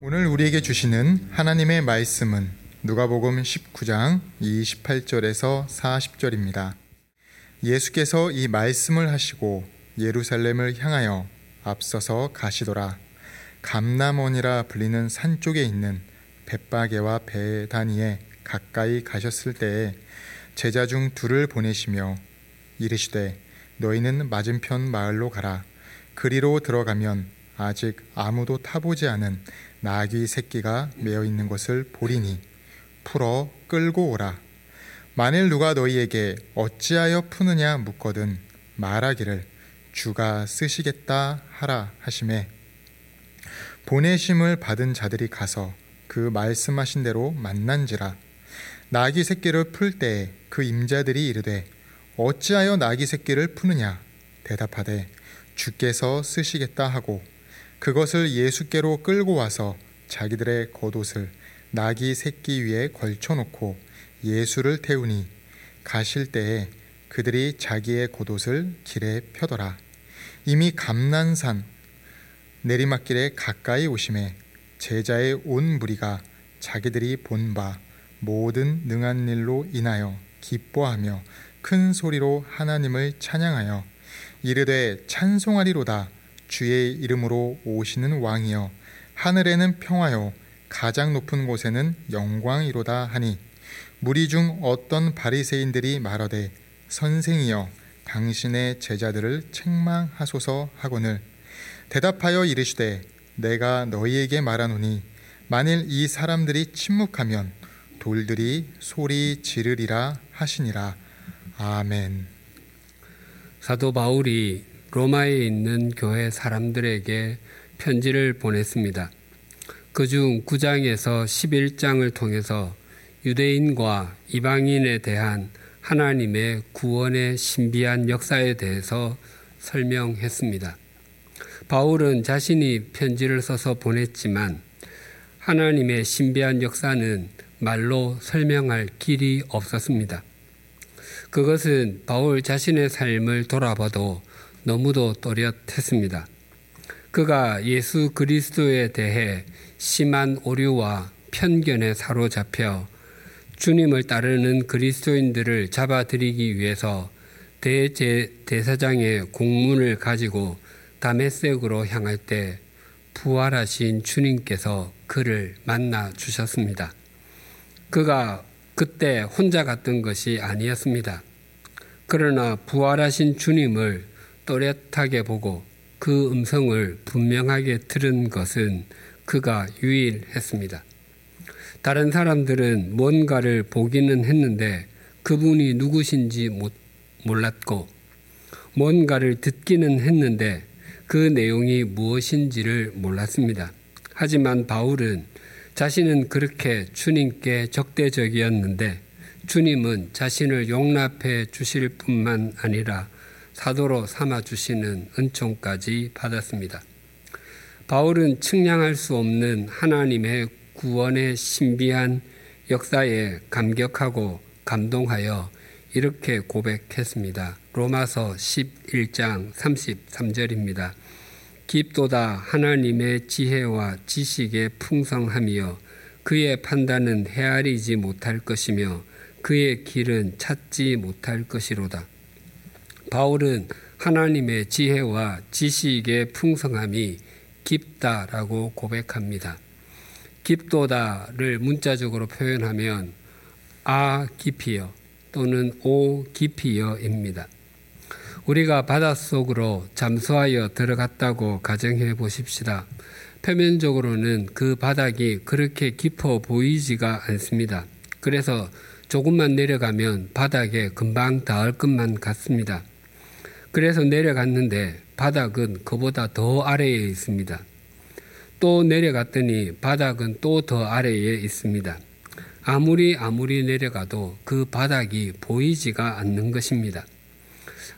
오늘 우리에게 주시는 하나님의 말씀은 누가복음 19장 28절에서 40절입니다. 예수께서 이 말씀을 하시고 예루살렘을 향하여 앞서서 가시더라. 감남원이라 불리는 산 쪽에 있는 벳바게와 베다니에 가까이 가셨을 때에 제자 중 둘을 보내시며 이르시되 너희는 맞은편 마을로 가라. 그리로 들어가면 아직 아무도 타보지 않은 나귀 새끼가 메어 있는 것을 보리니 풀어 끌고 오라. 만일 누가 너희에게 어찌하여 푸느냐 묻거든 말하기를 주가 쓰시겠다 하라 하심에 보내심을 받은 자들이 가서 그 말씀하신 대로 만난지라 나귀 새끼를 풀 때에 그 임자들이 이르되 어찌하여 나귀 새끼를 푸느냐 대답하되 주께서 쓰시겠다 하고 그것을 예수께로 끌고 와서 자기들의 겉옷을 나귀 새끼 위에 걸쳐놓고 예수를 태우니 가실 때에 그들이 자기의 겉옷을 길에 펴더라. 이미 감난산 내리막길에 가까이 오심에 제자의 온 무리가 자기들이 본 바 모든 능한 일로 인하여 기뻐하며 큰 소리로 하나님을 찬양하여 이르되 찬송하리로다 주의 이름으로 오시는 왕이여 하늘에는 평화요 가장 높은 곳에는 영광이로다 하니 무리 중 어떤 바리새인들이 말하되 선생이여 당신의 제자들을 책망하소서 하거늘. 대답하여 이르시되 내가 너희에게 말하노니 만일 이 사람들이 침묵하면 돌들이 소리 지르리라 하시니라. 아멘. 사도 바울이 로마에 있는 교회 사람들에게 편지를 보냈습니다. 그중 9장에서 11장을 통해서 유대인과 이방인에 대한 하나님의 구원의 신비한 역사에 대해서 설명했습니다. 바울은 자신이 편지를 써서 보냈지만 하나님의 신비한 역사는 말로 설명할 길이 없었습니다. 그것은 바울 자신의 삶을 돌아봐도 너무도 또렷했습니다. 그가 예수 그리스도에 대해 심한 오류와 편견에 사로잡혀 주님을 따르는 그리스도인들을 잡아들이기 위해서 대제 대사장의 공문을 가지고 다메섹으로 향할 때 부활하신 주님께서 그를 만나 주셨습니다. 그가 그때 혼자 갔던 것이 아니었습니다. 그러나 부활하신 주님을 또렷하게 보고 그 음성을 분명하게 들은 것은 그가 유일했습니다. 다른 사람들은 뭔가를 보기는 했는데 그분이 누구신지 몰랐고 뭔가를 듣기는 했는데 그 내용이 무엇인지를 몰랐습니다. 하지만 바울은 자신은 그렇게 주님께 적대적이었는데 주님은 자신을 용납해 주실 뿐만 아니라 사도로 삼아 주시는 은총까지 받았습니다. 바울은 측량할 수 없는 하나님의 구원의 신비한 역사에 감격하고 감동하여 이렇게 고백했습니다. 로마서 11장 33절입니다. 깊도다 하나님의 지혜와 지식의 풍성함이여 그의 판단은 헤아리지 못할 것이며 그의 길은 찾지 못할 것이로다. 바울은 하나님의 지혜와 지식의 풍성함이 깊다라고 고백합니다. 깊도다를 문자적으로 표현하면 아 깊이여 또는 오 깊이여입니다. 우리가 바닷속으로 잠수하여 들어갔다고 가정해 보십시다. 표면적으로는 그 바닥이 그렇게 깊어 보이지가 않습니다. 그래서 조금만 내려가면 바닥에 금방 닿을 것만 같습니다. 그래서 내려갔는데 바닥은 그보다 더 아래에 있습니다. 또 내려갔더니 바닥은 또 더 아래에 있습니다. 아무리 아무리 내려가도 그 바닥이 보이지가 않는 것입니다.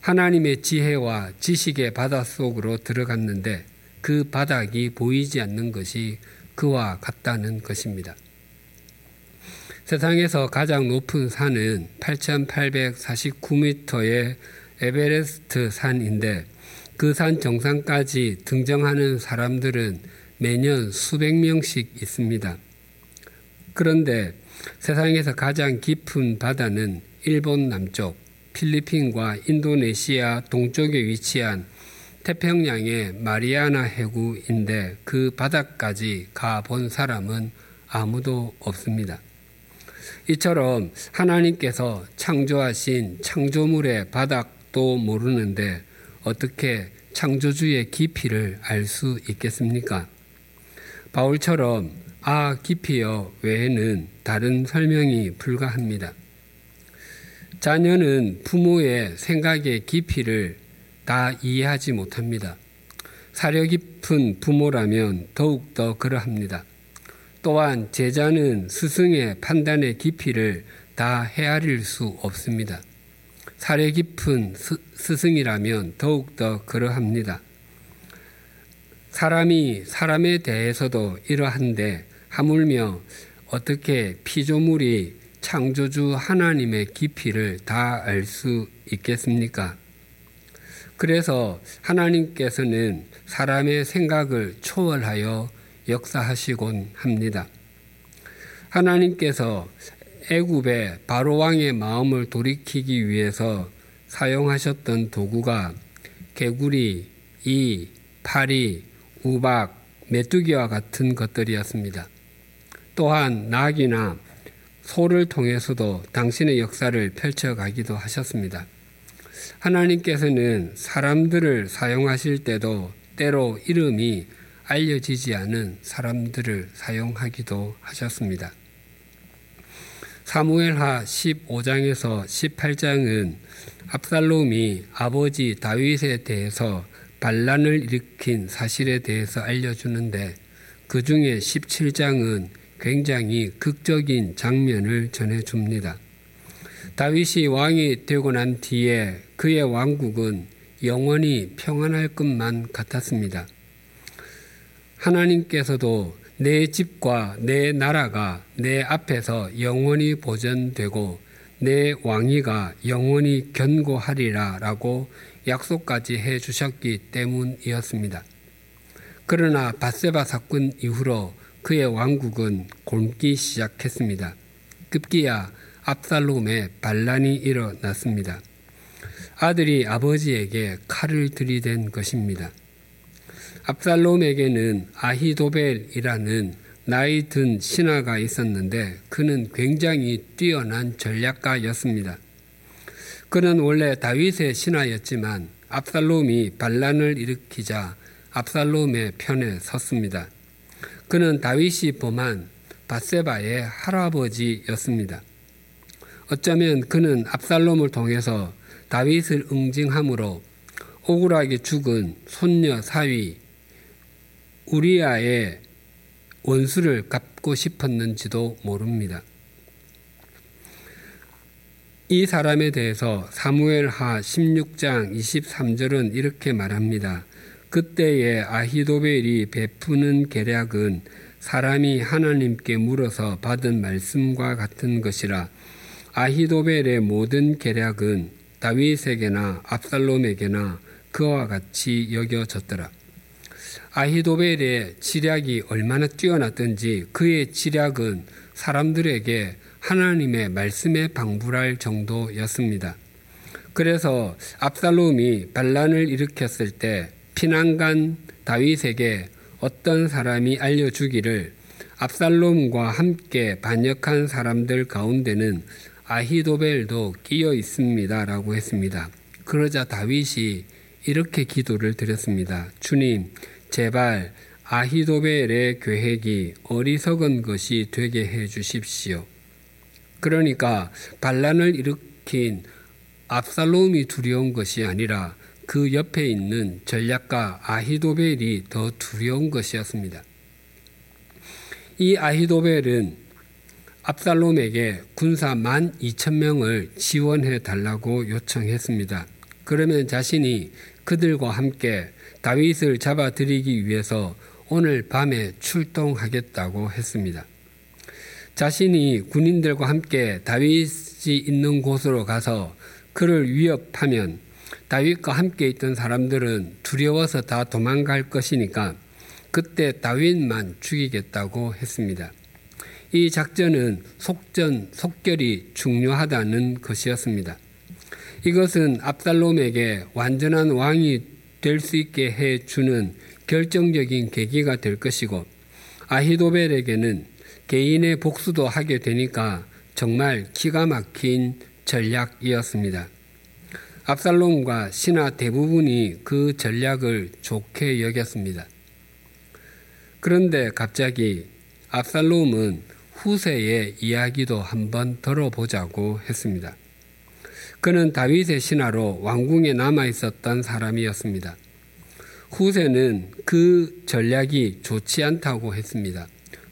하나님의 지혜와 지식의 바다 속으로 들어갔는데 그 바닥이 보이지 않는 것이 그와 같다는 것입니다. 세상에서 가장 높은 산은 8,849m의 에베레스트 산인데 그 산 정상까지 등정하는 사람들은 매년 수백 명씩 있습니다. 그런데 세상에서 가장 깊은 바다는 일본 남쪽, 필리핀과 인도네시아 동쪽에 위치한 태평양의 마리아나 해구인데 그 바닥까지 가본 사람은 아무도 없습니다. 이처럼 하나님께서 창조하신 창조물의 바닥 도 모르는데 어떻게 창조주의 깊이를 알 수 있겠습니까? 바울처럼 아 깊이여 외에는 다른 설명이 불가합니다. 자녀는 부모의 생각의 깊이를 다 이해하지 못합니다. 사려 깊은 부모라면 더욱더 그러합니다. 또한 제자는 스승의 판단의 깊이를 다 헤아릴 수 없습니다. 사려 깊은 스, 승이라면 더욱더 그러합니다. 사람이 사람에 대해서도 이러한데 하물며 어떻게 피조물이 창조주 하나님의 깊이를 다 알 수 있겠습니까? 그래서 하나님께서는 사람의 생각을 초월하여 역사하시곤 합니다. 하나님께서 애굽의 바로 왕의 마음을 돌이키기 위해서 사용하셨던 도구가 개구리, 이, 파리, 우박, 메뚜기와 같은 것들이었습니다. 또한 낙이나 소를 통해서도 당신의 역사를 펼쳐가기도 하셨습니다. 하나님께서는 사람들을 사용하실 때도 때로 이름이 알려지지 않은 사람들을 사용하기도 하셨습니다. 사무엘하 15장에서 18장은 압살롬이 아버지 다윗에 대해서 반란을 일으킨 사실에 대해서 알려주는데 그 중에 17장은 굉장히 극적인 장면을 전해줍니다. 다윗이 왕이 되고 난 뒤에 그의 왕국은 영원히 평안할 것만 같았습니다. 하나님께서도 내 집과 내 나라가 내 앞에서 영원히 보존되고 내 왕위가 영원히 견고하리라 라고 약속까지 해 주셨기 때문이었습니다. 그러나 바세바 사건 이후로 그의 왕국은 곪기 시작했습니다. 급기야 압살롬의 반란이 일어났습니다. 아들이 아버지에게 칼을 들이댄 것입니다. 압살롬에게는 아히도벨이라는 나이 든 신하가 있었는데 그는 굉장히 뛰어난 전략가였습니다. 그는 원래 다윗의 신하였지만 압살롬이 반란을 일으키자 압살롬의 편에 섰습니다. 그는 다윗이 범한 바세바의 할아버지였습니다. 어쩌면 그는 압살롬을 통해서 다윗을 응징함으로 억울하게 죽은 손녀 사위 우리아의 원수를 갚고 싶었는지도 모릅니다. 이 사람에 대해서 사무엘하 16장 23절은 이렇게 말합니다. 그때의 아히도벨이 베푸는 계략은 사람이 하나님께 물어서 받은 말씀과 같은 것이라 아히도벨의 모든 계략은 다윗에게나 압살롬에게나 그와 같이 여겨졌더라. 아히도벨의 지략이 얼마나 뛰어났던지 그의 지략은 사람들에게 하나님의 말씀에 방불할 정도였습니다. 그래서 압살롬이 반란을 일으켰을 때 피난간 다윗에게 어떤 사람이 알려주기를 압살롬과 함께 반역한 사람들 가운데는 아히도벨도 끼어 있습니다. 라고 했습니다. 그러자 다윗이 이렇게 기도를 드렸습니다. 주님, 제발 아히도벨의 계획이 어리석은 것이 되게 해 주십시오. 그러니까 반란을 일으킨 압살롬이 두려운 것이 아니라 그 옆에 있는 전략가 아히도벨이 더 두려운 것이었습니다. 이 아히도벨은 압살롬에게 군사 만 2천 명을 지원해 달라고 요청했습니다. 그러면 자신이 그들과 함께 다윗을 잡아들이기 위해서 오늘 밤에 출동하겠다고 했습니다. 자신이 군인들과 함께 다윗이 있는 곳으로 가서 그를 위협하면 다윗과 함께 있던 사람들은 두려워서 다 도망갈 것이니까 그때 다윗만 죽이겠다고 했습니다. 이 작전은 속전, 속결이 중요하다는 것이었습니다. 이것은 압살롬에게 완전한 왕이 될 수 있게 해 주는 결정적인 계기가 될 것이고 아히도벨에게는 개인의 복수도 하게 되니까 정말 기가 막힌 전략이었습니다. 압살롬과 신하 대부분이 그 전략을 좋게 여겼습니다. 그런데 갑자기 압살롬은 후세의 이야기도 한번 들어보자고 했습니다. 그는 다윗의 신하로 왕궁에 남아 있었던 사람이었습니다. 후세는 그 전략이 좋지 않다고 했습니다.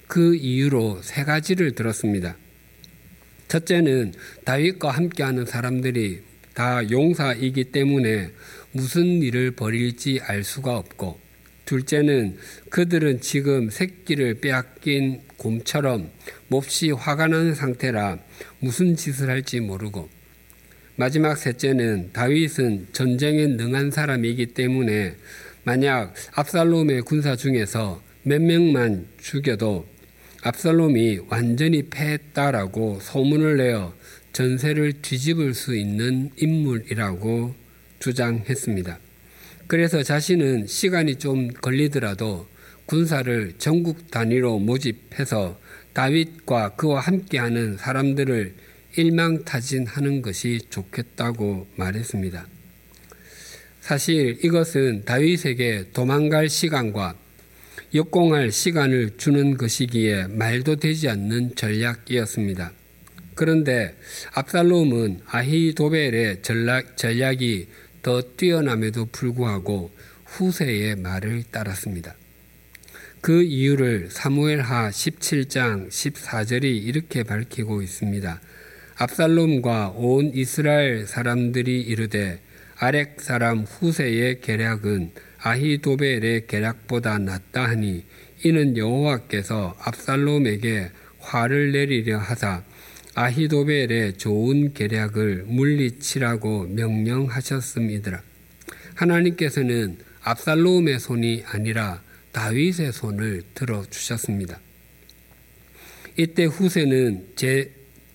그 이유로 세 가지를 들었습니다. 첫째는 다윗과 함께하는 사람들이 다 용사이기 때문에 무슨 일을 벌일지 알 수가 없고, 둘째는 그들은 지금 새끼를 빼앗긴 곰처럼 몹시 화가 나는 상태라 무슨 짓을 할지 모르고, 마지막 셋째는 다윗은 전쟁에 능한 사람이기 때문에 만약 압살롬의 군사 중에서 몇 명만 죽여도 압살롬이 완전히 패했다라고 소문을 내어 전세를 뒤집을 수 있는 인물이라고 주장했습니다. 그래서 자신은 시간이 좀 걸리더라도 군사를 전국 단위로 모집해서 다윗과 그와 함께하는 사람들을 일망타진하는 것이 좋겠다고 말했습니다. 사실 이것은 다윗에게 도망갈 시간과 역공할 시간을 주는 것이기에 말도 되지 않는 전략이었습니다. 그런데 압살롬은 아히도벨의 전략, 전략이 더 뛰어남에도 불구하고 후세의 말을 따랐습니다. 그 이유를 사무엘하 17장 14절이 이렇게 밝히고 있습니다. 압살롬과 온 이스라엘 사람들이 이르되 아렉 사람 후세의 계략은 아히도벨의 계략보다 낫다 하니 이는 여호와께서 압살롬에게 화를 내리려 하사 아히도벨의 좋은 계략을 물리치라고 명령하셨음이더라. 하나님께서는 압살롬의 손이 아니라 다윗의 손을 들어 주셨습니다. 이때 후세는 제,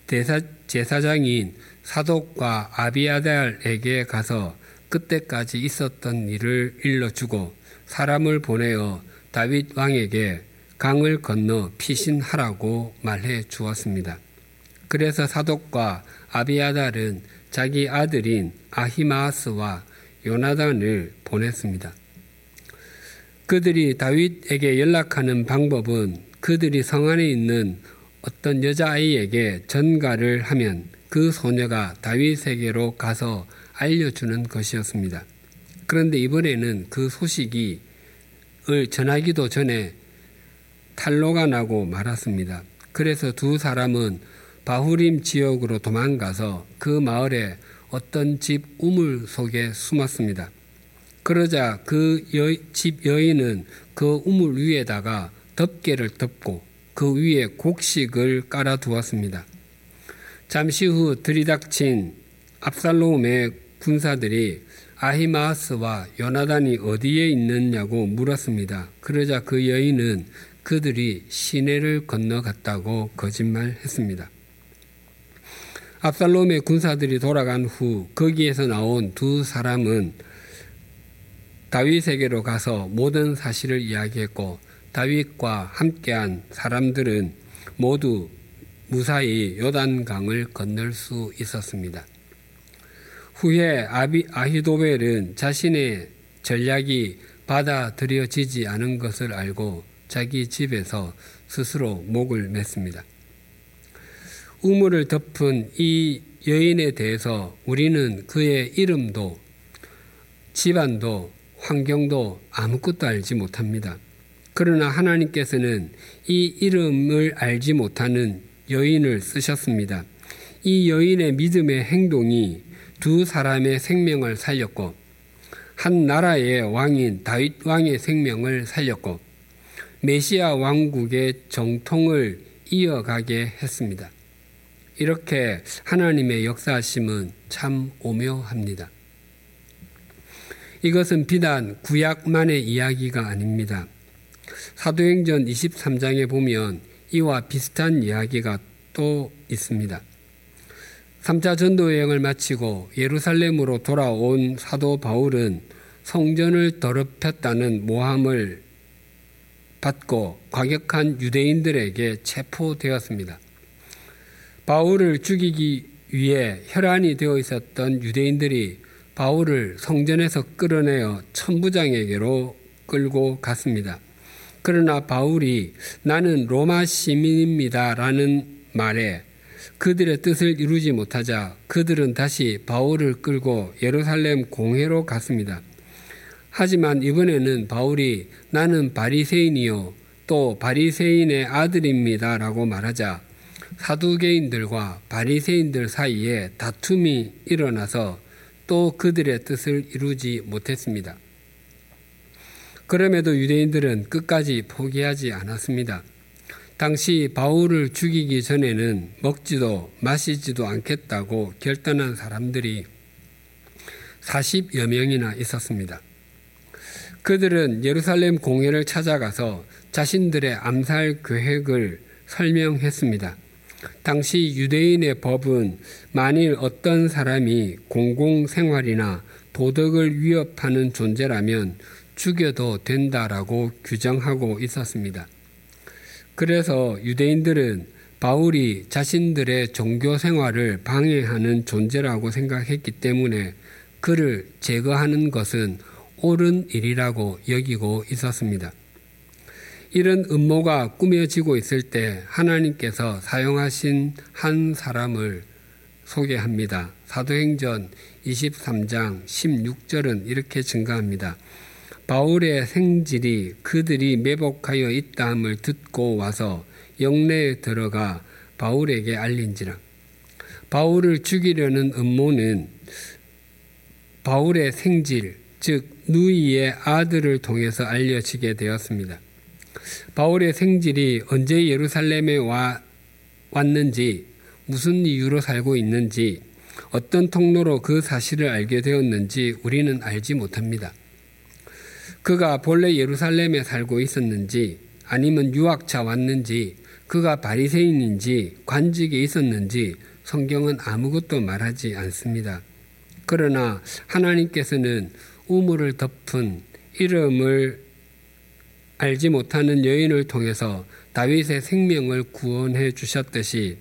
대사, 제사장인 사독과 아비아달에게 가서 그때까지 있었던 일을 일러주고 사람을 보내어 다윗 왕에게 강을 건너 피신하라고 말해 주었습니다. 그래서 사독과 아비아달은 자기 아들인 아히마스와 요나단을 보냈습니다. 그들이 다윗에게 연락하는 방법은 그들이 성 안에 있는 어떤 여자아이에게 전가를 하면 그 소녀가 다윗에게로 가서 알려주는 것이었습니다. 그런데 이번에는 그 소식이 을 전하기도 전에 탈로가 나고 말았습니다. 그래서 두 사람은 바후림 지역으로 도망가서 그 마을에 어떤 집 우물 속에 숨었습니다. 그러자 그 집 여인은 그 우물 위에다가 덮개를 덮고 그 위에 곡식을 깔아 두었습니다. 잠시 후 들이닥친 압살롬의 군사들이 아히마스와 요나단이 어디에 있느냐고 물었습니다. 그러자 그 여인은 그들이 시내를 건너갔다고 거짓말했습니다. 압살롬의 군사들이 돌아간 후 거기에서 나온 두 사람은 다윗에게로 가서 모든 사실을 이야기했고 다윗과 함께한 사람들은 모두 무사히 요단강을 건널 수 있었습니다. 후에 아비, 아히도벨은 자신의 전략이 받아들여지지 않은 것을 알고 자기 집에서 스스로 목을 맸습니다. 우물을 덮은 이 여인에 대해서 우리는 그의 이름도 집안도 환경도 아무것도 알지 못합니다. 그러나 하나님께서는 이 이름을 알지 못하는 여인을 쓰셨습니다. 이 여인의 믿음의 행동이 두 사람의 생명을 살렸고 한 나라의 왕인 다윗 왕의 생명을 살렸고 메시아 왕국의 정통을 이어가게 했습니다. 이렇게 하나님의 역사하심은 참 오묘합니다. 이것은 비단 구약만의 이야기가 아닙니다. 사도행전 23장에 보면 이와 비슷한 이야기가 또 있습니다. 3차 전도 여행을 마치고 예루살렘으로 돌아온 사도 바울은 성전을 더럽혔다는 모함을 받고 과격한 유대인들에게 체포되었습니다. 바울을 죽이기 위해 혈안이 되어 있었던 유대인들이 바울을 성전에서 끌어내어 천부장에게로 끌고 갔습니다. 그러나 바울이 나는 로마 시민입니다라는 말에 그들의 뜻을 이루지 못하자 그들은 다시 바울을 끌고 예루살렘 공회로 갔습니다. 하지만 이번에는 바울이 나는 바리새인이요 또 바리새인의 아들입니다라고 말하자 사두개인들과 바리새인들 사이에 다툼이 일어나서 또 그들의 뜻을 이루지 못했습니다. 그럼에도 유대인들은 끝까지 포기하지 않았습니다. 당시 바울을 죽이기 전에는 먹지도 마시지도 않겠다고 결단한 사람들이 40여 명이나 있었습니다. 그들은 예루살렘 공회를 찾아가서 자신들의 암살 계획을 설명했습니다. 당시 유대인의 법은 만일 어떤 사람이 공공생활이나 도덕을 위협하는 존재라면 죽여도 된다라고 규정하고 있었습니다. 그래서 유대인들은 바울이 자신들의 종교 생활을 방해하는 존재라고 생각했기 때문에 그를 제거하는 것은 옳은 일이라고 여기고 있었습니다. 이런 음모가 꾸며지고 있을 때 하나님께서 사용하신 한 사람을 소개합니다. 사도행전 23장 16절은 이렇게 증가합니다. 바울의 생질이 그들이 매복하여 있다함을 듣고 와서 영내에 들어가 바울에게 알린지라. 바울을 죽이려는 음모는 바울의 생질, 즉 누이의 아들을 통해서 알려지게 되었습니다. 바울의 생질이 언제 예루살렘에 와 왔는지, 무슨 이유로 살고 있는지, 어떤 통로로 그 사실을 알게 되었는지 우리는 알지 못합니다. 그가 본래 예루살렘에 살고 있었는지 아니면 유학차 왔는지 그가 바리새인인지 관직에 있었는지 성경은 아무것도 말하지 않습니다. 그러나 하나님께서는 우물을 덮은 이름을 알지 못하는 여인을 통해서 다윗의 생명을 구원해 주셨듯이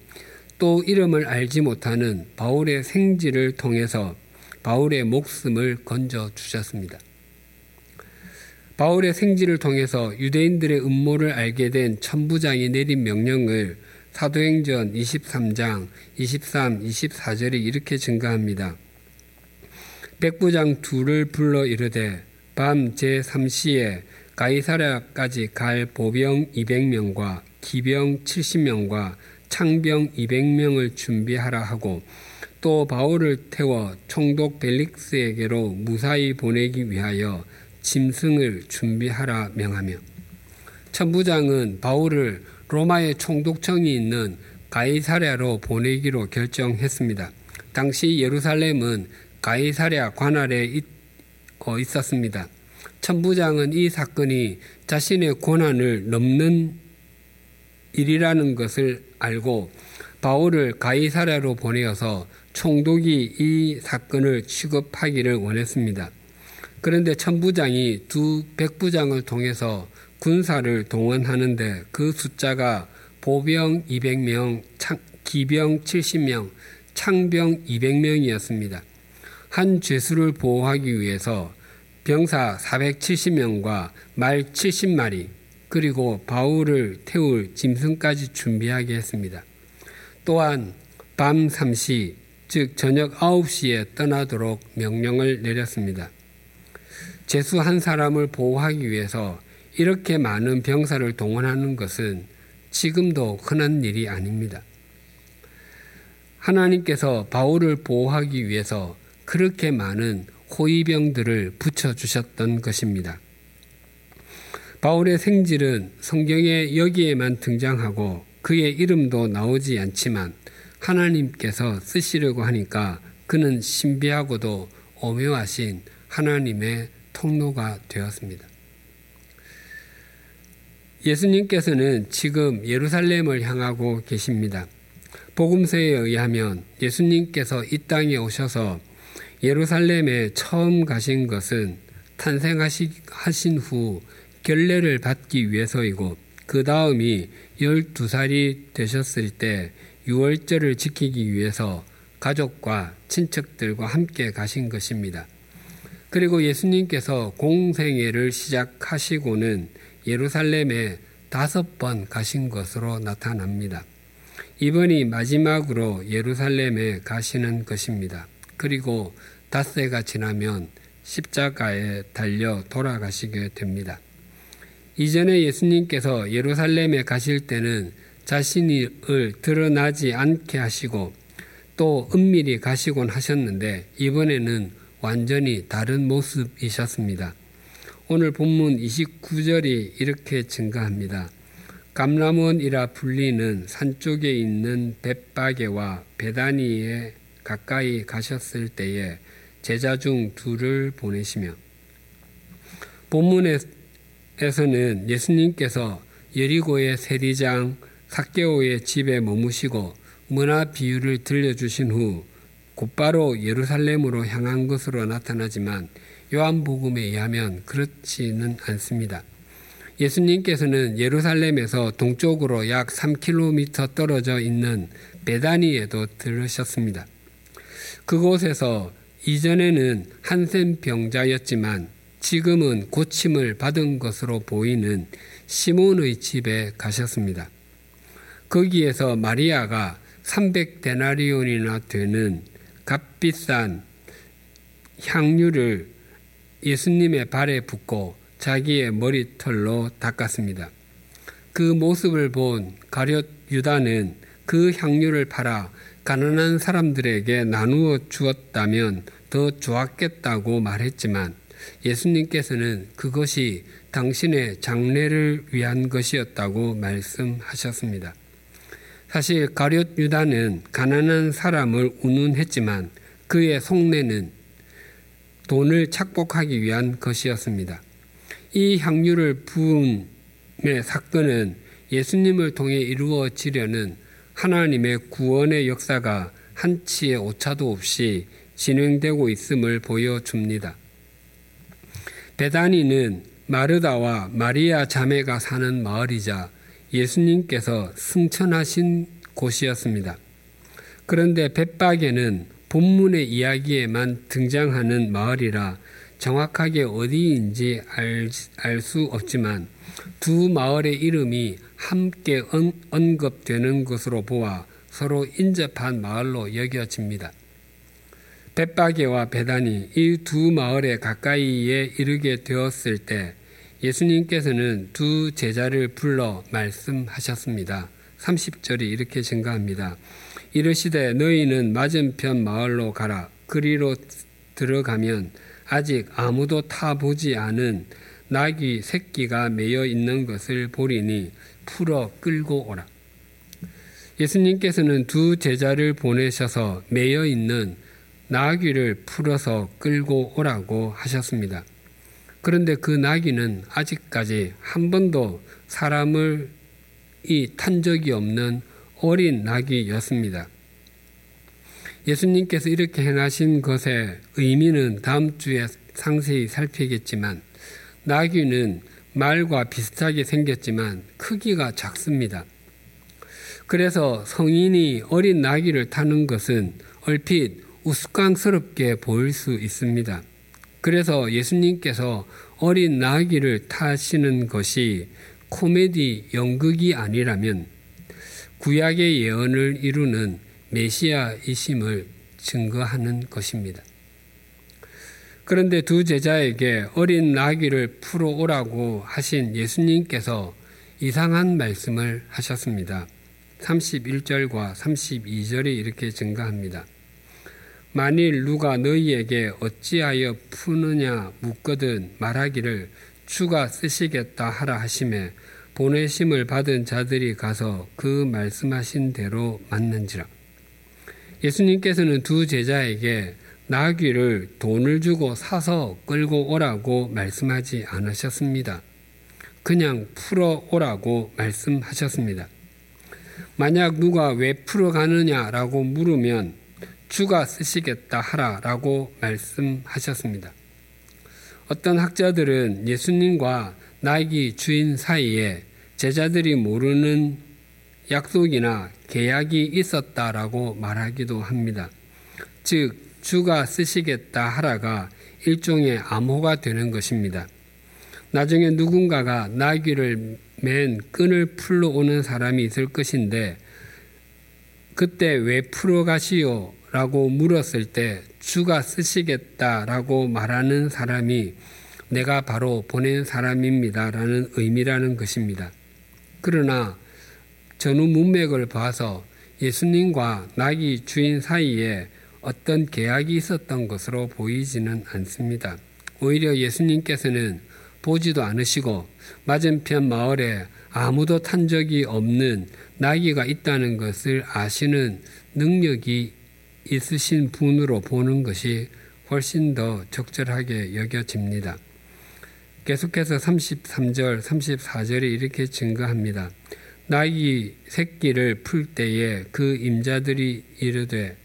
또 이름을 알지 못하는 바울의 생지를 통해서 바울의 목숨을 건져 주셨습니다. 바울의 생지를 통해서 유대인들의 음모를 알게 된 천부장이 내린 명령을 사도행전 23장 23, 24절에 이렇게 증가합니다. 백부장 둘을 불러 이르되 밤 제3시에 가이사랴까지 갈 보병 200명과 기병 70명과 창병 200명을 준비하라 하고 또 바울을 태워 총독 벨릭스에게로 무사히 보내기 위하여 짐승을 준비하라 명하며 천부장은 바울을 로마의 총독청이 있는 가이사랴로 보내기로 결정했습니다. 당시 예루살렘은 가이사랴 관할에 어, 있었습니다. 천부장은 이 사건이 자신의 권한을 넘는 일이라는 것을 알고 바울을 가이사랴로 보내어서 총독이 이 사건을 취급하기를 원했습니다. 그런데 천부장이 두 백부장을 통해서 군사를 동원하는데 그 숫자가 보병 200명, 기병 70명, 창병 200명이었습니다. 한 죄수를 보호하기 위해서 병사 470명과 말 70마리, 그리고 바울을 태울 짐승까지 준비하게 했습니다. 또한 밤 3시, 즉 저녁 9시에 떠나도록 명령을 내렸습니다. 재수 한 사람을 보호하기 위해서 이렇게 많은 병사를 동원하는 것은 지금도 흔한 일이 아닙니다. 하나님께서 바울을 보호하기 위해서 그렇게 많은 호위병들을 붙여주셨던 것입니다. 바울의 생질은 성경에 여기에만 등장하고 그의 이름도 나오지 않지만 하나님께서 쓰시려고 하니까 그는 신비하고도 오묘하신 하나님의 통로가 되었습니다. 예수님께서는 지금 예루살렘을 향하고 계십니다. 복음서에 의하면 예수님께서 이 땅에 오셔서 예루살렘에 처음 가신 것은 탄생하신 후 결례를 받기 위해서이고 그 다음이 12살이 되셨을 때 유월절을 지키기 위해서 가족과 친척들과 함께 가신 것입니다. 그리고 예수님께서 공생애를 시작하시고는 예루살렘에 다섯 번 가신 것으로 나타납니다. 이번이 마지막으로 예루살렘에 가시는 것입니다. 그리고 닷새가 지나면 십자가에 달려 돌아가시게 됩니다. 이전에 예수님께서 예루살렘에 가실 때는 자신을 드러나지 않게 하시고 또 은밀히 가시곤 하셨는데 이번에는 완전히 다른 모습이셨습니다. 오늘 본문 29절이 이렇게 증가합니다. 감람원이라 불리는 산 쪽에 있는 벳바게와 베다니에 가까이 가셨을 때에 제자 중 둘을 보내시며 본문에서는 예수님께서 여리고의 세리장 사개오의 집에 머무시고 문화 비유를 들려주신 후 곧바로 예루살렘으로 향한 것으로 나타나지만 요한복음에 의하면 그렇지는 않습니다. 예수님께서는 예루살렘에서 동쪽으로 약 3km 떨어져 있는 베다니에도 들으셨습니다. 그곳에서 이전에는 한센 병자였지만 지금은 고침을 받은 것으로 보이는 시몬의 집에 가셨습니다. 거기에서 마리아가 300데나리온이나 되는 값비싼 향유를 예수님의 발에 붓고 자기의 머리털로 닦았습니다. 그 모습을 본 가룟 유다는 그 향유를 팔아 가난한 사람들에게 나누어 주었다면 더 좋았겠다고 말했지만 예수님께서는 그것이 당신의 장례를 위한 것이었다고 말씀하셨습니다. 사실 가룟 유다는 가난한 사람을 운운했지만 그의 속내는 돈을 착복하기 위한 것이었습니다. 이 향유를 부음의 사건은 예수님을 통해 이루어지려는 하나님의 구원의 역사가 한치의 오차도 없이 진행되고 있음을 보여줍니다. 베다니는 마르다와 마리아 자매가 사는 마을이자 예수님께서 승천하신 곳이었습니다. 그런데 벳박에는 본문의 이야기에만 등장하는 마을이라 정확하게 어디인지 알 수 없지만 두 마을의 이름이 함께 언급되는 것으로 보아 서로 인접한 마을로 여겨집니다. 벳바게와 베다니 이두 마을에 가까이에 이르게 되었을 때 예수님께서는 두 제자를 불러 말씀하셨습니다. 30절이 이렇게 증가합니다. 이르시되 너희는 맞은편 마을로 가라. 그리로 들어가면 아직 아무도 타보지 않은 낙이 새끼가 매여 있는 것을 보리니 풀어 끌고 오라. 예수님께서는 두 제자를 보내셔서 매여 있는 나귀를 풀어서 끌고 오라고 하셨습니다. 그런데 그 나귀는 아직까지 한 번도 사람을 이 탄 적이 없는 어린 나귀였습니다. 예수님께서 이렇게 행하신 것의 의미는 다음 주에 상세히 살피겠지만 나귀는 말과 비슷하게 생겼지만 크기가 작습니다. 그래서 성인이 어린 나귀를 타는 것은 얼핏 우스꽝스럽게 보일 수 있습니다. 그래서 예수님께서 어린 나귀를 타시는 것이 코미디 연극이 아니라면 구약의 예언을 이루는 메시아이심을 증거하는 것입니다. 그런데 두 제자에게 어린 나귀를 풀어오라고 하신 예수님께서 이상한 말씀을 하셨습니다. 31절과 32절이 이렇게 증가합니다. 만일 누가 너희에게 어찌하여 푸느냐 묻거든 말하기를 주가 쓰시겠다 하라 하심에 보내심을 받은 자들이 가서 그 말씀하신 대로 맞는지라. 예수님께서는 두 제자에게 나귀를 돈을 주고 사서 끌고 오라고 말씀하지 않으셨습니다. 그냥 풀어 오라고 말씀하셨습니다. 만약 누가 왜 풀어 가느냐라고 물으면 주가 쓰시겠다 하라라고 말씀하셨습니다. 어떤 학자들은 예수님과 나귀 주인 사이에 제자들이 모르는 약속이나 계약이 있었다라고 말하기도 합니다. 즉, 주가 쓰시겠다 하라가 일종의 암호가 되는 것입니다. 나중에 누군가가 나귀를 맨 끈을 풀러 오는 사람이 있을 것인데 그때 왜 풀어 가시오? 라고 물었을 때 주가 쓰시겠다 라고 말하는 사람이 내가 바로 보낸 사람입니다. 라는 의미라는 것입니다. 그러나 전후 문맥을 봐서 예수님과 나귀 주인 사이에 어떤 계약이 있었던 것으로 보이지는 않습니다. 오히려 예수님께서는 보지도 않으시고 맞은편 마을에 아무도 탄 적이 없는 나귀가 있다는 것을 아시는 능력이 있으신 분으로 보는 것이 훨씬 더 적절하게 여겨집니다. 계속해서 33절, 34절에 이렇게 증거합니다. 나귀 새끼를 풀 때에 그 임자들이 이르되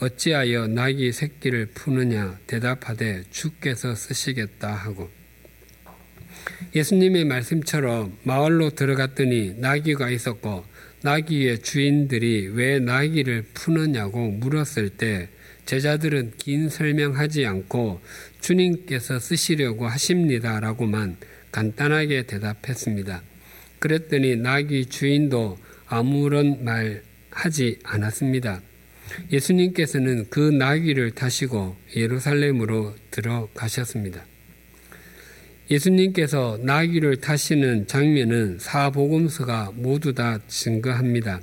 어찌하여 나귀 새끼를 푸느냐 대답하되 주께서 쓰시겠다 하고 예수님의 말씀처럼 마을로 들어갔더니 나귀가 있었고 나귀의 주인들이 왜 나귀를 푸느냐고 물었을 때 제자들은 긴 설명하지 않고 주님께서 쓰시려고 하십니다라고만 간단하게 대답했습니다. 그랬더니 나귀 주인도 아무런 말 하지 않았습니다. 예수님께서는 그 나귀를 타시고 예루살렘으로 들어가셨습니다. 예수님께서 나귀를 타시는 장면은 사복음서가 모두 다 증거합니다.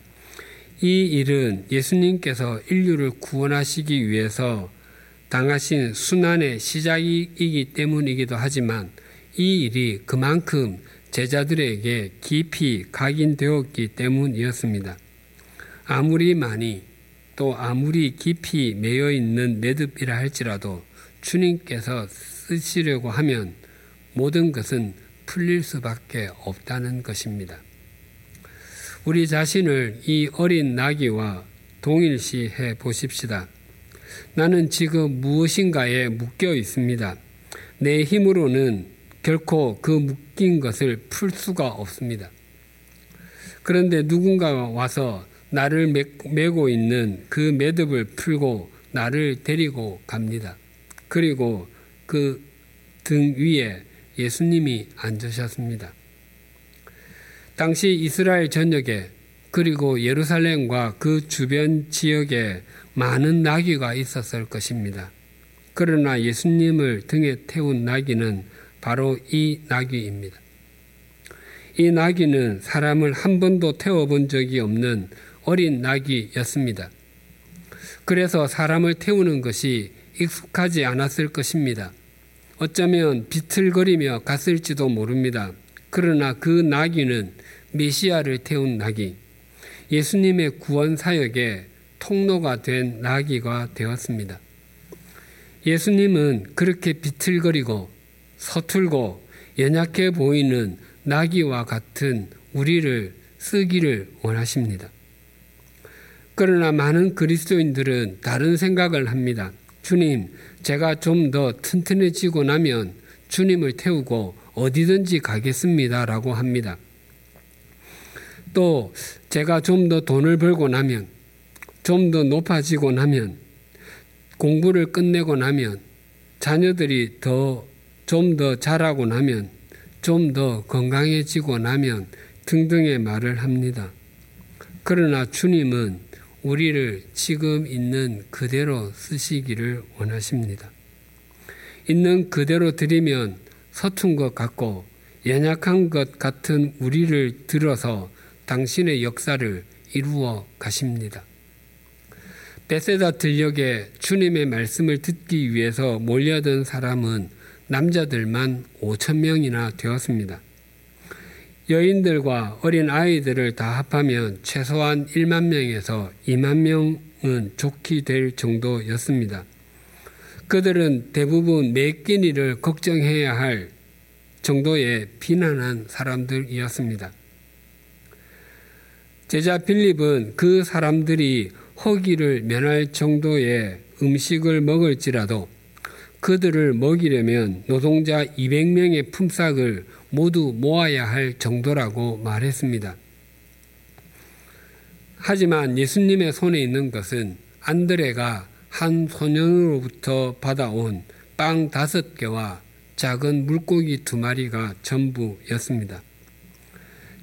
이 일은 예수님께서 인류를 구원하시기 위해서 당하신 순환의 시작이기 때문이기도 하지만 이 일이 그만큼 제자들에게 깊이 각인되었기 때문이었습니다. 아무리 많이 또 아무리 깊이 매여 있는 매듭이라 할지라도 주님께서 쓰시려고 하면 모든 것은 풀릴 수밖에 없다는 것입니다. 우리 자신을 이 어린 나귀와 동일시해 보십시다. 나는 지금 무엇인가에 묶여 있습니다. 내 힘으로는 결코 그 묶인 것을 풀 수가 없습니다. 그런데 누군가가 와서 나를 메고 있는 그 매듭을 풀고 나를 데리고 갑니다. 그리고 그 등 위에 예수님이 앉으셨습니다. 당시 이스라엘 전역에 그리고 예루살렘과 그 주변 지역에 많은 나귀가 있었을 것입니다. 그러나 예수님을 등에 태운 나귀는 바로 이 나귀입니다. 이 나귀는 사람을 한 번도 태워본 적이 없는 어린 나귀였습니다. 그래서 사람을 태우는 것이 익숙하지 않았을 것입니다. 어쩌면 비틀거리며 갔을지도 모릅니다. 그러나 그 나귀는 메시아를 태운 나귀, 예수님의 구원 사역의 통로가 된 나귀가 되었습니다. 예수님은 그렇게 비틀거리고 서툴고 연약해 보이는 나귀와 같은 우리를 쓰기를 원하십니다. 그러나 많은 그리스도인들은 다른 생각을 합니다. 주님, 제가 좀 더 튼튼해지고 나면 주님을 태우고 어디든지 가겠습니다. 라고 합니다. 또 제가 좀 더 돈을 벌고 나면 좀 더 높아지고 나면 공부를 끝내고 나면 자녀들이 더 좀 더 자라고 나면 좀 더 건강해지고 나면 등등의 말을 합니다. 그러나 주님은 우리를 지금 있는 그대로 쓰시기를 원하십니다. 있는 그대로 드리면 서툰 것 같고 연약한 것 같은 우리를 들어서 당신의 역사를 이루어 가십니다. 베세다 들녘에 주님의 말씀을 듣기 위해서 몰려든 사람은 남자들만 5천 명이나 되었습니다. 여인들과 어린 아이들을 다 합하면 최소한 1만 명에서 2만 명은 좋게 될 정도였습니다. 그들은 대부분 매 끼니를 걱정해야 할 정도의 비난한 사람들이었습니다. 제자 빌립은 그 사람들이 허기를 면할 정도의 음식을 먹을지라도 그들을 먹이려면 노동자 200명의 품삯을 모두 모아야 할 정도라고 말했습니다. 하지만 예수님의 손에 있는 것은 안드레가 한 소년으로부터 받아온 빵 다섯 개와 작은 물고기 두 마리가 전부였습니다.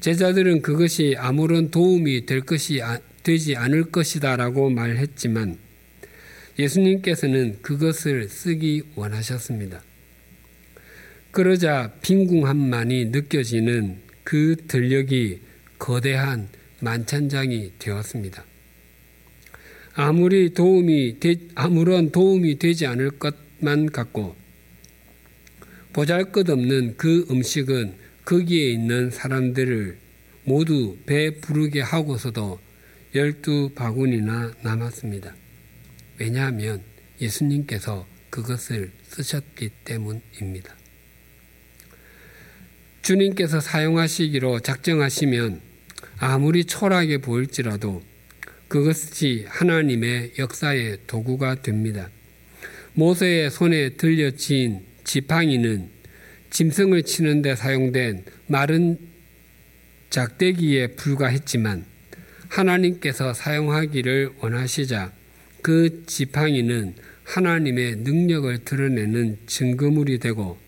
제자들은 그것이 아무런 도움이 될 것이 아, 되지 않을 것이다라고 말했지만 예수님께서는 그것을 쓰기 원하셨습니다. 그러자 빈궁함만이 느껴지는 그 들녘이 거대한 만찬장이 되었습니다. 아무리 도움이 되, 아무런 도움이 되지 않을 것만 같고 보잘것없는 그 음식은 거기에 있는 사람들을 모두 배 부르게 하고서도 열두 바구니나 남았습니다. 왜냐하면 예수님께서 그것을 쓰셨기 때문입니다. 주님께서 사용하시기로 작정하시면 아무리 초라하게 보일지라도 그것이 하나님의 역사의 도구가 됩니다. 모세의 손에 들려진 지팡이는 짐승을 치는데 사용된 마른 작대기에 불과했지만 하나님께서 사용하기를 원하시자 그 지팡이는 하나님의 능력을 드러내는 증거물이 되고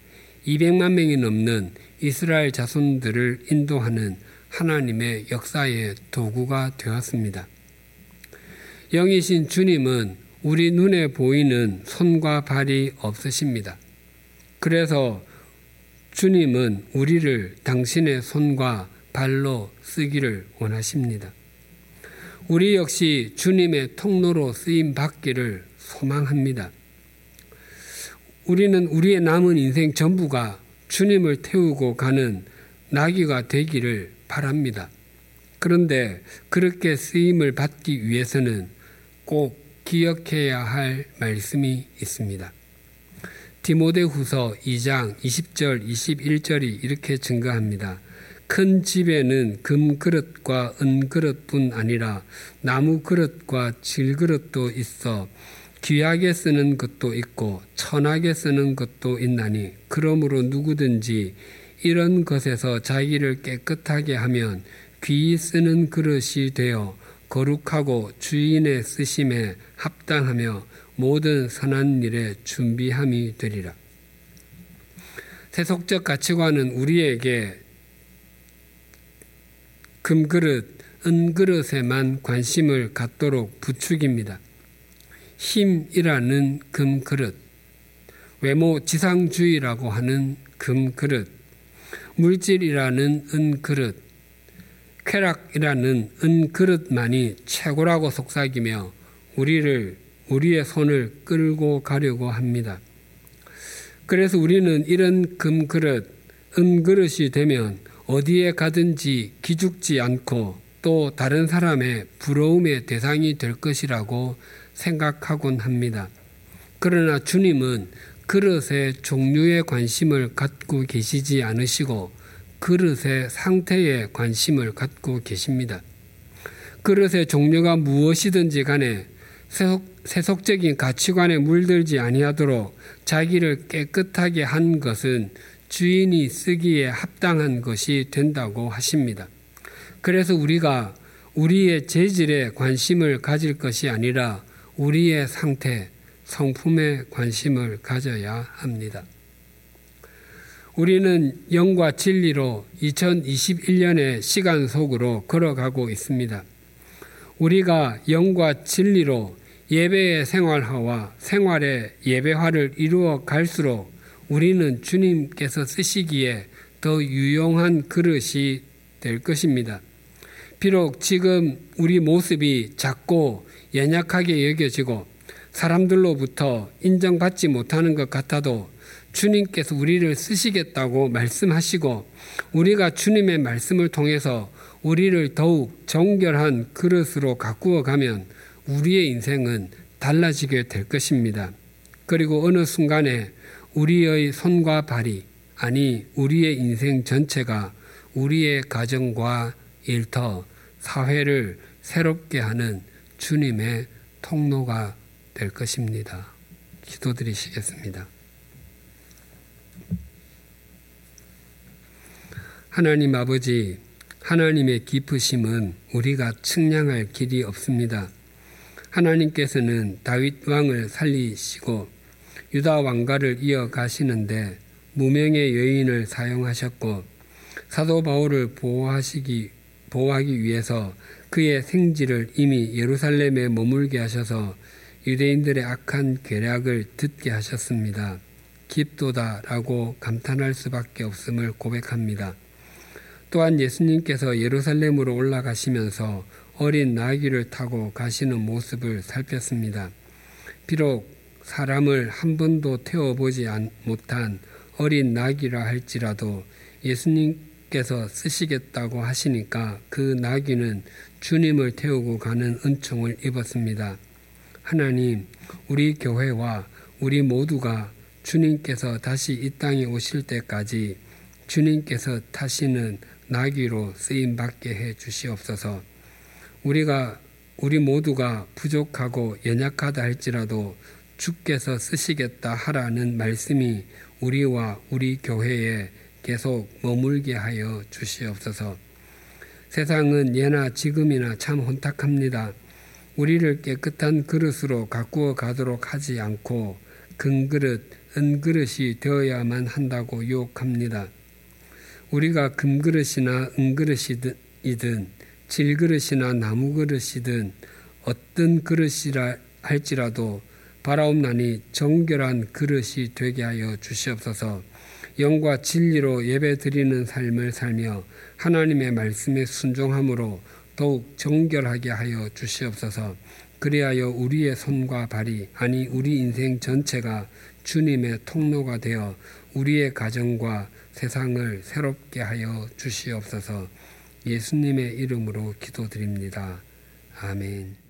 200만 명이 넘는 이스라엘 자손들을 인도하는 하나님의 역사의 도구가 되었습니다. 영이신 주님은 우리 눈에 보이는 손과 발이 없으십니다. 그래서 주님은 우리를 당신의 손과 발로 쓰기를 원하십니다. 우리 역시 주님의 통로로 쓰임 받기를 소망합니다. 우리는 우리의 남은 인생 전부가 주님을 태우고 가는 나귀가 되기를 바랍니다. 그런데 그렇게 쓰임을 받기 위해서는 꼭 기억해야 할 말씀이 있습니다. 디모데후서 2장 20절 21절이 이렇게 증거합니다. 큰 집에는 금 그릇과 은 그릇뿐 아니라 나무 그릇과 질 그릇도 있어 귀하게 쓰는 것도 있고 천하게 쓰는 것도 있나니 그러므로 누구든지 이런 것에서 자기를 깨끗하게 하면 귀 쓰는 그릇이 되어 거룩하고 주인의 쓰심에 합당하며 모든 선한 일에 준비함이 되리라. 세속적 가치관은 우리에게 금그릇, 은그릇에만 관심을 갖도록 부추깁니다. 힘이라는 금그릇, 외모 지상주의라고 하는 금그릇, 물질이라는 은그릇, 쾌락이라는 은그릇만이 최고라고 속삭이며 우리를 우리의 손을 끌고 가려고 합니다. 그래서 우리는 이런 금그릇, 은그릇이 되면 어디에 가든지 기죽지 않고 또 다른 사람의 부러움의 대상이 될 것이라고 생각하곤 합니다. 그러나 주님은 그릇의 종류에 관심을 갖고 계시지 않으시고 그릇의 상태에 관심을 갖고 계십니다. 그릇의 종류가 무엇이든지 간에 세속, 적인 가치관에 물들지 아니하도록 자기를 깨끗하게 한 것은 주인이 쓰기에 합당한 것이 된다고 하십니다. 그래서 우리가 우리의 재질에 관심을 가질 것이 아니라 우리의 상태, 성품에 관심을 가져야 합니다. 우리는 영과 진리로 2021년의 시간 속으로 걸어가고 있습니다. 우리가 영과 진리로 예배의 생활화와 생활의 예배화를 이루어 갈수록 우리는 주님께서 쓰시기에 더 유용한 그릇이 될 것입니다. 비록 지금 우리 모습이 작고 연약하게 여겨지고 사람들로부터 인정받지 못하는 것 같아도 주님께서 우리를 쓰시겠다고 말씀하시고 우리가 주님의 말씀을 통해서 우리를 더욱 정결한 그릇으로 가꾸어 가면 우리의 인생은 달라지게 될 것입니다. 그리고 어느 순간에 우리의 손과 발이 아니 우리의 인생 전체가 우리의 가정과 일터, 사회를 새롭게 하는 주님의 통로가 될 것입니다. 기도드리시겠습니다. 하나님 아버지, 하나님의 기쁘심은 우리가 측량할 길이 없습니다. 하나님께서는 다윗 왕을 살리시고 유다 왕가를 이어가시는데 무명의 여인을 사용하셨고 사도 바울을 보호하시기 보호하기 위해서 그의 생지를 이미 예루살렘에 머물게 하셔서 유대인들의 악한 계략을 듣게 하셨습니다. 깊도다라고 감탄할 수밖에 없음을 고백합니다. 또한 예수님께서 예루살렘으로 올라가시면서 어린 나귀를 타고 가시는 모습을 살폈습니다. 비록 사람을 한 번도 태워보지 못한 어린 나귀라 할지라도 예수님 께서 쓰시겠다고 하시니까 그 나귀는 주님을 태우고 가는 은총을 입었습니다. 하나님, 우리 교회와 우리 모두가 주님께서 다시 이 땅에 오실 때까지 주님께서 타시는 나귀로 쓰임 받게 해 주시옵소서. 우리가 우리 모두가 부족하고 연약하다 할지라도 주께서 쓰시겠다 하라는 말씀이 우리와 우리 교회에 계속 머물게 하여 주시옵소서. 세상은 예나 지금이나 참 혼탁합니다. 우리를 깨끗한 그릇으로 가꾸어 가도록 하지 않고 금그릇, 은그릇이 되어야만 한다고 유혹합니다. 우리가 금그릇이나 은그릇이든 질그릇이나 나무그릇이든 어떤 그릇이라 할지라도 바라옵나니 정결한 그릇이 되게 하여 주시옵소서 영과 진리로 예배 드리는 삶을 살며 하나님의 말씀에 순종함으로 더욱 정결하게 하여 주시옵소서. 그리하여 우리의 손과 발이 아니 우리 인생 전체가 주님의 통로가 되어 우리의 가정과 세상을 새롭게 하여 주시옵소서. 예수님의 이름으로 기도드립니다. 아멘.